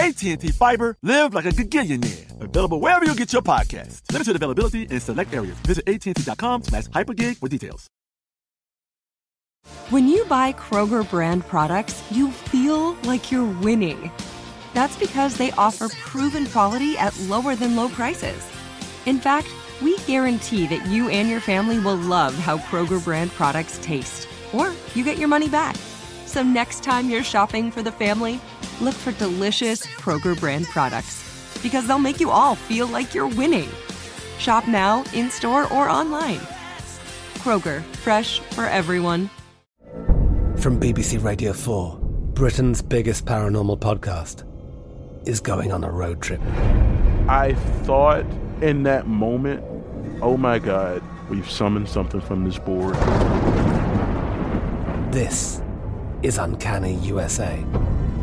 AT&T Fiber, live like a gigillionaire. Available wherever you get your podcast. Limited availability in select areas. Visit AT&T.com slash hypergig for details. When you buy Kroger brand products, you feel like you're winning. That's because they offer proven quality at lower than low prices. In fact, we guarantee that you and your family will love how Kroger brand products taste, or you get your money back. So next time you're shopping for the family, look for delicious Kroger brand products because they'll make you all feel like you're winning. Shop now, in store, or online. Kroger, fresh for everyone. From BBC Radio 4, Britain's biggest paranormal podcast is going on a road trip. I thought in that moment, oh my God, we've summoned something from this board. This is Uncanny USA.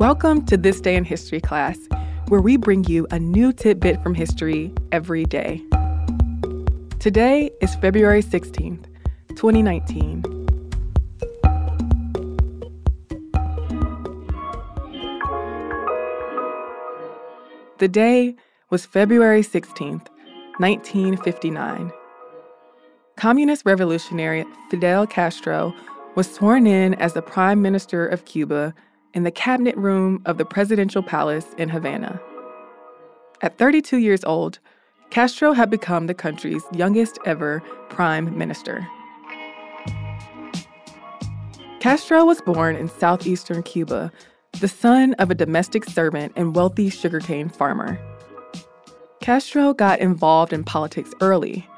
Welcome to This Day in History class, where we bring you a new tidbit from history every day. Today is February 16th, 2019. The day was February 16th, 1959. Communist revolutionary Fidel Castro was sworn in as the Prime Minister of Cuba in the cabinet room of the presidential palace in Havana. At 32 years old, Castro had become the country's youngest ever prime minister. Castro was born in southeastern Cuba, the son of a domestic servant and wealthy sugarcane farmer. Castro got involved in politics early.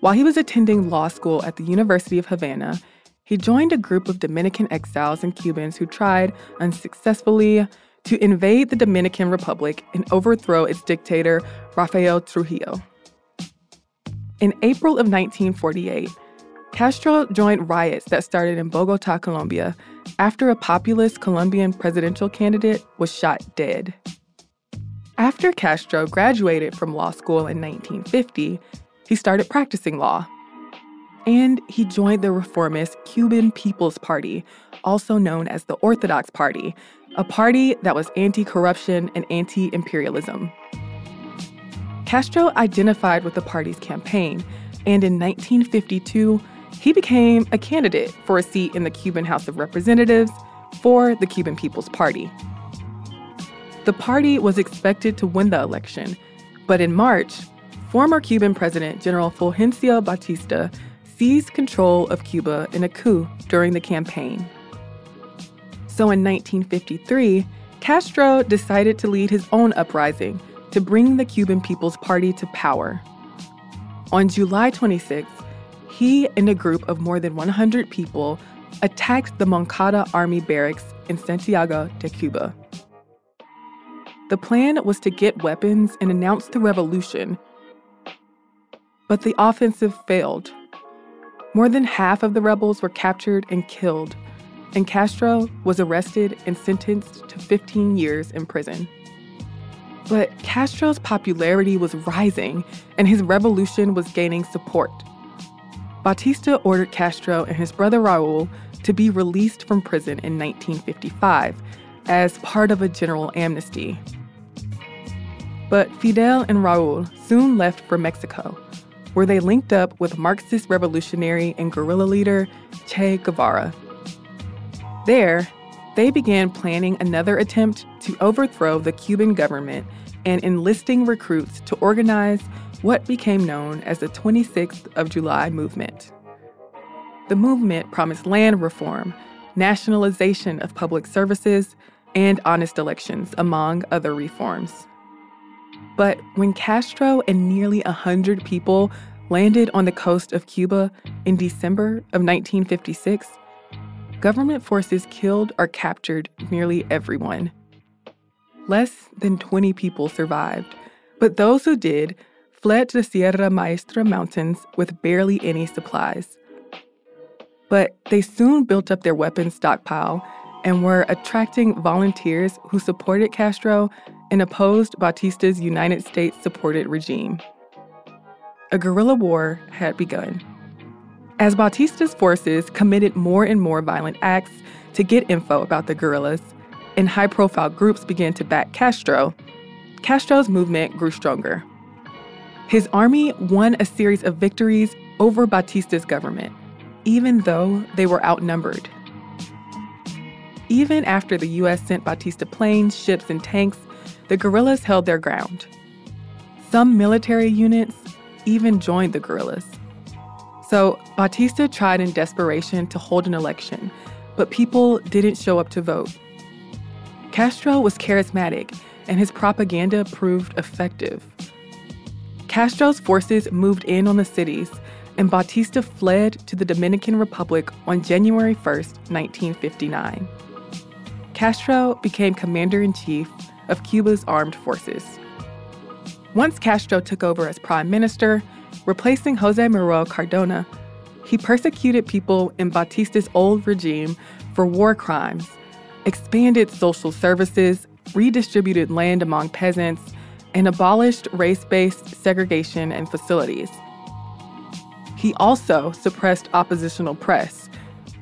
While he was attending law school at the University of Havana, he joined a group of Dominican exiles and Cubans who tried, unsuccessfully, to invade the Dominican Republic and overthrow its dictator, Rafael Trujillo. In April of 1948, Castro joined riots that started in Bogota, Colombia, after a populist Colombian presidential candidate was shot dead. After Castro graduated from law school in 1950, he started practicing law and he joined the reformist Cuban People's Party, also known as the Orthodox Party, a party that was anti corruption and anti imperialism. Castro identified with the party's campaign, and in 1952, he became a candidate for a seat in the Cuban House of Representatives for the Cuban People's Party. The party was expected to win the election, but in March, former Cuban President General Fulgencio Batista seized control of Cuba in a coup during the campaign. So in 1953, Castro decided to lead his own uprising to bring the Cuban People's Party to power. On July 26, he and a group of more than 100 people attacked the Moncada Army barracks in Santiago de Cuba. The plan was to get weapons and announce the revolution, but the offensive failed more than half of the rebels were captured and killed, and Castro was arrested and sentenced to 15 years in prison. But Castro's popularity was rising, and his revolution was gaining support. Batista ordered Castro and his brother Raul to be released from prison in 1955 as part of a general amnesty. But Fidel and Raul soon left for Mexico, where they linked up with Marxist revolutionary and guerrilla leader Che Guevara. There, they began planning another attempt to overthrow the Cuban government and enlisting recruits to organize what became known as the 26th of July movement. The movement promised land reform, nationalization of public services, and honest elections, among other reforms. But when Castro and nearly 100 people landed on the coast of Cuba in December of 1956, government forces killed or captured nearly everyone. Less than 20 people survived, but those who did fled to the Sierra Maestra mountains with barely any supplies. But they soon built up their weapons stockpile and were attracting volunteers who supported Castro and opposed Batista's United States supported regime. A guerrilla war had begun. As Batista's forces committed more and more violent acts to get info about the guerrillas, and high profile groups began to back Castro, Castro's movement grew stronger. His army won a series of victories over Batista's government, even though they were outnumbered. Even after the U.S. sent Batista planes, ships, and tanks, the guerrillas held their ground. Some military units even joined the guerrillas. So Batista tried in desperation to hold an election, but people didn't show up to vote. Castro was charismatic, and his propaganda proved effective. Castro's forces moved in on the cities, and Batista fled to the Dominican Republic on January 1, 1959. Castro became commander in chief of Cuba's armed forces. Once Castro took over as prime minister, replacing Jose Manuel Cardona, he persecuted people in Batista's old regime for war crimes, expanded social services, redistributed land among peasants, and abolished race based segregation and facilities. He also suppressed oppositional press,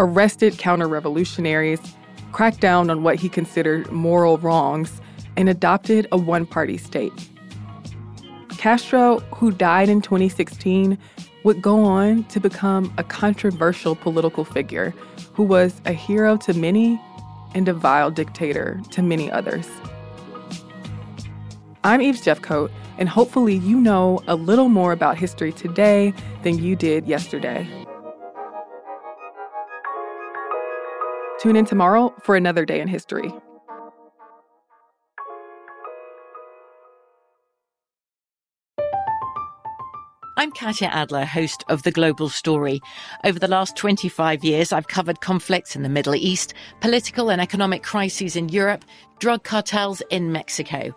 arrested counter revolutionaries, cracked down on what he considered moral wrongs, and adopted a one party state. Castro, who died in 2016, would go on to become a controversial political figure who was a hero to many and a vile dictator to many others. I'm Eves Jeffcoat, and hopefully, you know a little more about history today than you did yesterday. Tune in tomorrow for another day in history. I'm Katya Adler, host of The Global Story. Over the last 25 years, I've covered conflicts in the Middle East, political and economic crises in Europe, drug cartels in Mexico.